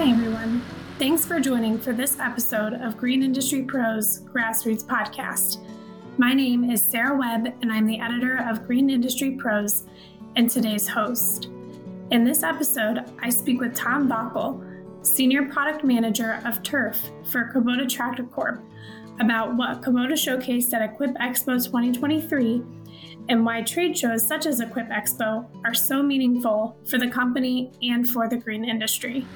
Hi, everyone. Thanks for joining for this episode of Green Industry Pros Grassroots Podcast. My name is Sarah Webb, and I'm the editor of Green Industry Pros and today's host. In this episode, I speak with Tom Vachal, Senior Product Manager of Turf for Kubota Tractor Corp, about what Kubota showcased at Equip Expo 2023 and why trade shows such as Equip Expo are so meaningful for the company and for the green industry.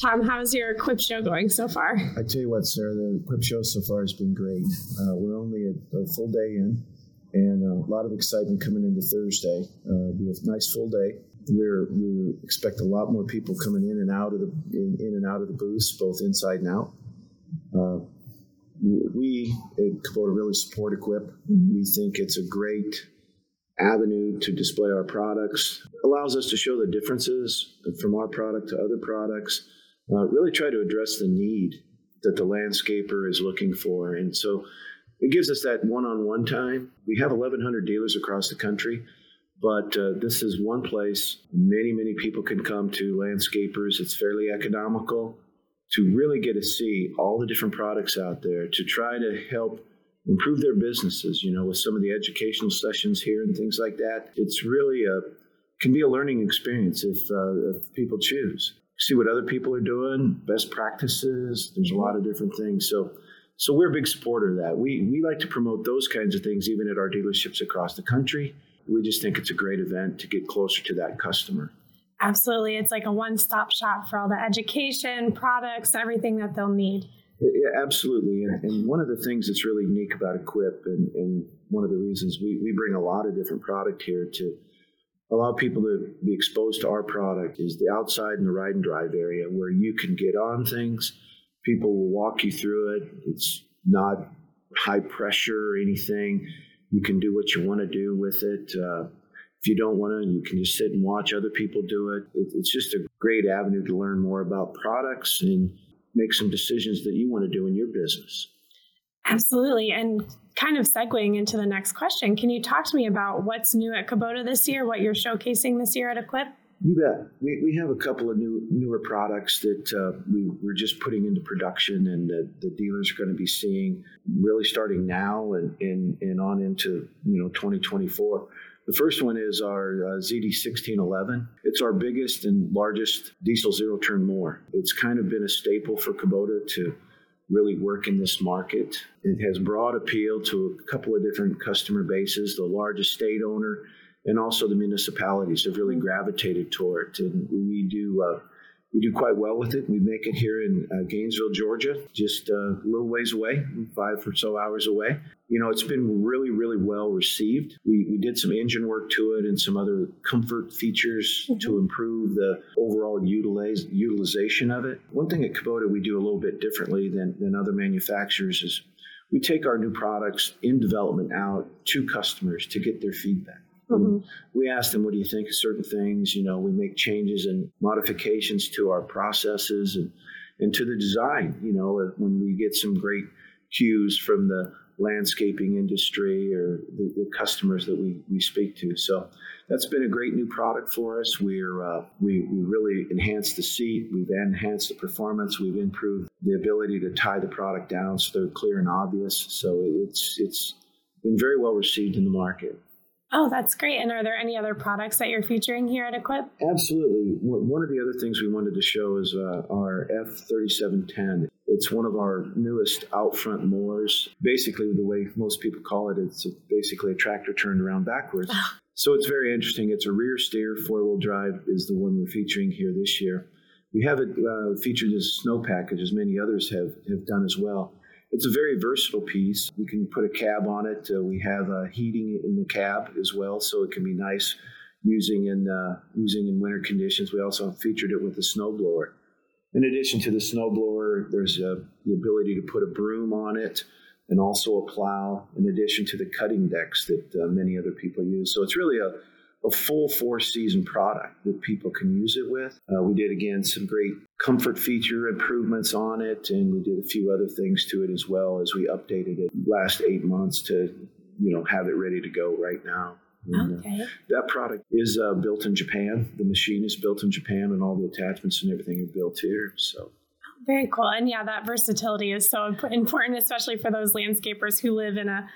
Tom, how's your Equip show going so far? I tell you what, Sarah, the Equip show so far has been great. Uh, we're only a, a, full day in, and a lot of excitement coming into Thursday. Uh, be a nice full day. We're, we expect a lot more people coming in and out of the in, in and out of the booths, both inside and out. Uh, we at Kubota really support Equip. Mm-hmm. We think it's a great avenue to display our products. Allows us to show the differences from our product to other products. Uh, really try to address the need that the landscaper is looking for, and so it gives us that one-on-one time. We have 1,100 dealers across the country. But uh, this is one place many, many people can come to landscapers. It's fairly economical to really get to see all the different products out there to try to help improve their businesses, you know, with some of the educational sessions here and things like that. It's really a can be a learning experience if, uh, if people choose. See what other people are doing, best practices. There's a lot of different things. So, so we're a big supporter of that. We we like to promote those kinds of things even at our dealerships across the country. We just think it's a great event to get closer to that customer. Absolutely. It's like a one stop shop for all the education, products, everything that they'll need. Yeah, absolutely. And, and, one of the things that's really unique about Equip, and, and, one of the reasons we, we bring a lot of different product here to allow people to be exposed to our product, is the outside and the ride and drive area where you can get on things. People will walk you through it. It's not high pressure or anything. You can do what you want to do with it. Uh, if you don't want to, you can just sit and watch other people do it. it. It's just a great avenue to learn more about products and make some decisions that you want to do in your business. Absolutely. And kind of segueing into the next question, can you talk to me about what's new at Kubota this year, what you're showcasing this year at Equip? You bet. We, we have a couple of new newer products that uh, we, we're just putting into production and that the dealers are going to be seeing really starting now and, and, and on into you know 2024. The first one is our uh, ZD1611. It's our biggest and largest diesel zero turn mower. It's kind of been a staple for Kubota to really work in this market. It has broad appeal to a couple of different customer bases. The largest state owner and also the municipalities have really gravitated toward it. And we do uh, we do quite well with it. We make it here in uh, Gainesville, Georgia, just uh, a little ways away, five or so hours away. You know, it's been really, really well received. We, we did some engine work to it and some other comfort features mm-hmm. to improve the overall utilize, utilization of it. One thing at Kubota we do a little bit differently than, than other manufacturers is we take our new products in development out to customers to get their feedback. Mm-hmm. We ask them, what do you think of certain things? You know, we make changes and modifications to our processes and, and to the design. You know, when we get some great cues from the landscaping industry or the, the, customers that we, we speak to. So that's been a great new product for us. We're uh, we, we really enhanced the seat. We've enhanced the performance. We've improved the ability to tie the product down so they're clear and obvious. So it's it's been very well received in the market. Oh, that's great. And are there any other products that you're featuring here at Equip? Absolutely. One of the other things we wanted to show is uh, our F3710. It's one of our newest out front mowers. Basically, the way most people call it, it's basically a tractor turned around backwards. so it's very interesting. It's a rear steer, four wheel drive is the one we're featuring here this year. We have it uh, featured as a snow package, as many others have, have done as well. It's a very versatile piece. You can put a cab on it. Uh, we have uh, heating in the cab as well, so it can be nice using in uh, using in winter conditions. We also featured it with the snowblower. In addition to the snowblower, there's uh, the ability to put a broom on it and also a plow. In addition to the cutting decks that uh, many other people use, so it's really a a full four season product that people can use it with. Uh, we did again some great comfort feature improvements on it, and we did a few other things to it as well as we updated it last eight months to you know have it ready to go right now. And, okay. Uh, that product is uh, built in Japan. The machine is built in Japan, and all the attachments and everything are built here. So. Very cool. And yeah, that versatility is so important, especially for those landscapers who live in a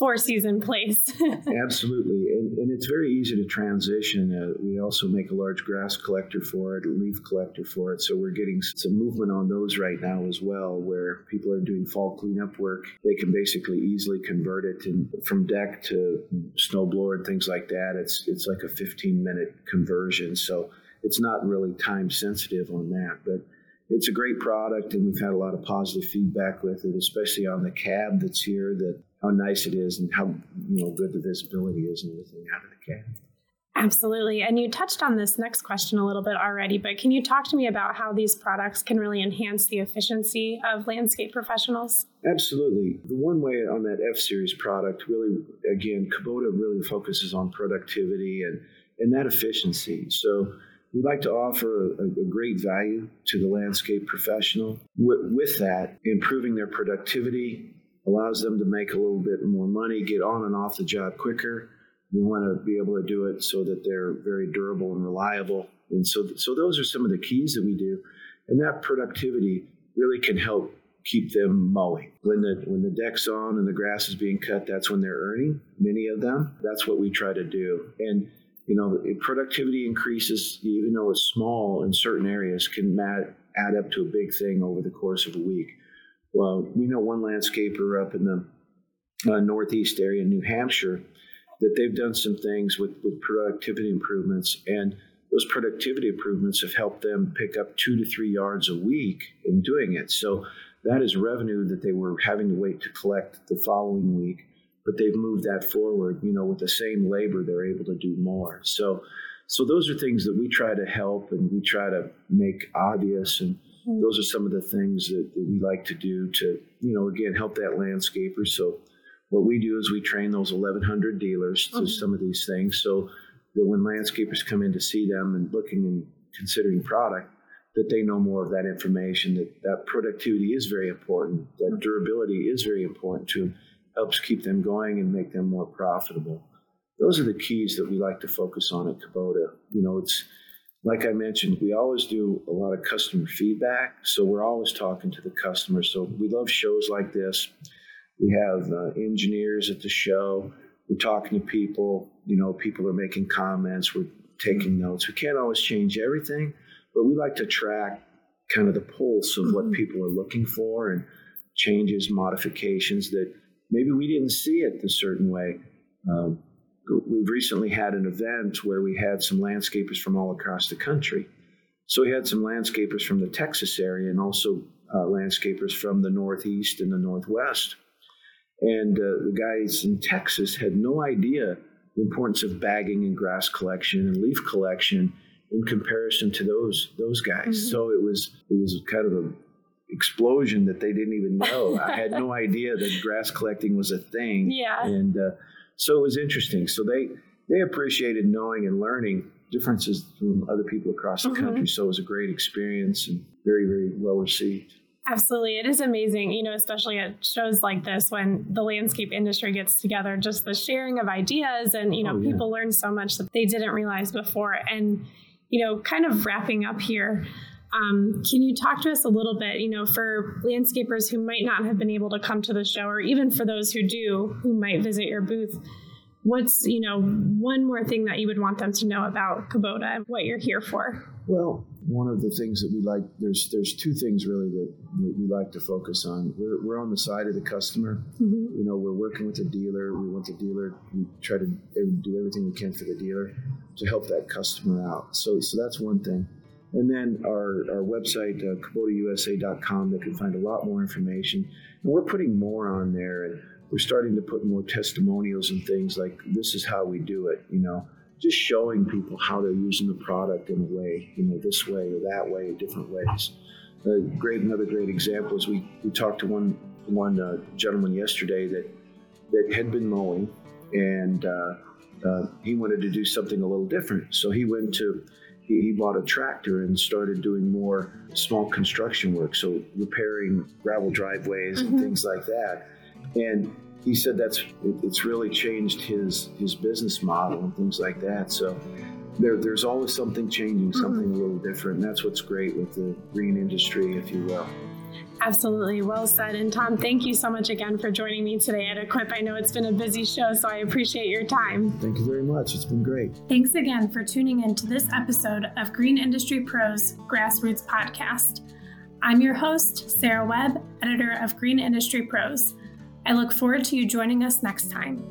four season place. Absolutely. And, and, it's very easy to transition. Uh, we also make a large grass collector for it, a leaf collector for it. So we're getting some movement on those right now as well, where people are doing fall cleanup work. They can basically easily convert it from deck to snowblower and things like that. It's, it's like a 15 minute conversion. So it's not really time sensitive on that. But it's a great product and we've had a lot of positive feedback with it especially on the cab that's here that how nice it is and how you know good the visibility is and everything out of the cab. Absolutely. And you touched on this next question a little bit already, but can you talk to me about how these products can really enhance the efficiency of landscape professionals? Absolutely. The one way on that F Series product really, again, Kubota really focuses on productivity and, and that efficiency. So we like to offer a, a, great value to the landscape professional. With, with that, improving their productivity, allows them to make a little bit more money, get on and off the job quicker. We want to be able to do it so that they're very durable and reliable. And so, so those are some of the keys that we do. And that productivity really can help keep them mowing. When the when the deck's on and the grass is being cut, that's when they're earning. Many of them. That's what we try to do. And you know, productivity increases, even though it's small in certain areas, can add up to a big thing over the course of a week. Well, we know one landscaper up in the uh, northeast area in New Hampshire that they've done some things with, with productivity improvements, and those productivity improvements have helped them pick up two to three yards a week in doing it. So that is revenue that they were having to wait to collect the following week, but they've moved that forward. You know, with the same labor, they're able to do more. So, so those are things that we try to help and we try to make obvious and Mm-hmm. Those are some of the things that, that we like to do to, you know, again, help that landscaper. So what we do is we train those 1,100 dealers to mm-hmm. some of these things so that when landscapers come in to see them and looking and considering product, that they know more of that information, that, that productivity is very important, that mm-hmm. durability is very important to helps keep them going and make them more profitable. Those are the keys that we like to focus on at Kubota. You know, it's like I mentioned, we always do a lot of customer feedback. So we're always talking to the customer. So we love shows like this. We have uh, engineers at the show. We're talking to people. You know, people are making comments. We're taking notes. We can't always change everything, but we like to track kind of the pulse of what mm-hmm. people are looking for and changes, modifications that maybe we didn't see it a certain way. Um, we've recently had an event where we had some landscapers from all across the country. So we had some landscapers from the Texas area and also uh, landscapers from the Northeast and the Northwest. And uh, the guys in Texas had no idea the importance of bagging and grass collection and leaf collection in comparison to those those guys. Mm-hmm. So it was it was kind of a explosion that they didn't even know. I had no idea that grass collecting was a thing. Yeah. And uh, so it was interesting. So they they appreciated knowing and learning differences from other people across the mm-hmm. country. So it was a great experience and very very well received. Absolutely. It is amazing, you know, especially at shows like this when the landscape industry gets together, just the sharing of ideas and, you know, oh, yeah. people learn so much that they didn't realize before. And, you know, kind of wrapping up here, um, can you talk to us a little bit, you know, for landscapers who might not have been able to come to the show, or even for those who do, who might visit your booth? What's you know one more thing that you would want them to know about Kubota and what you're here for? Well, one of the things that we like there's there's two things really that, that we like to focus on. We're, we're on the side of the customer. Mm-hmm. You know, we're working with the dealer. We want the dealer. We try to do everything we can for the dealer to help that customer out. So so that's one thing. And then our, our website, uh, KubotaUSA.com, they can find a lot more information. And we're putting more on there, and we're starting to put more testimonials and things like this is how we do it, you know, just showing people how they're using the product in a way, you know, this way or that way, different ways. Great, another great example is we, we talked to one one uh, gentleman yesterday that that had been mowing, and uh, uh he wanted to do something a little different. So he went to he, bought a tractor and started doing more small construction work, so repairing gravel driveways mm-hmm. and things like that. And he said that's it, it's really changed his his business model and things like that. So there, there's always something changing, something mm-hmm. a little different. And that's what's great with the green industry, if you will. Absolutely. Well said. And Tom, thank you so much again for joining me today at Equip. I know it's been a busy show, so I appreciate your time. Thank you very much. It's been great. Thanks again for tuning in to this episode of Green Industry Pros Grassroots Podcast. I'm your host, Sarah Webb, editor of Green Industry Pros. I look forward to you joining us next time.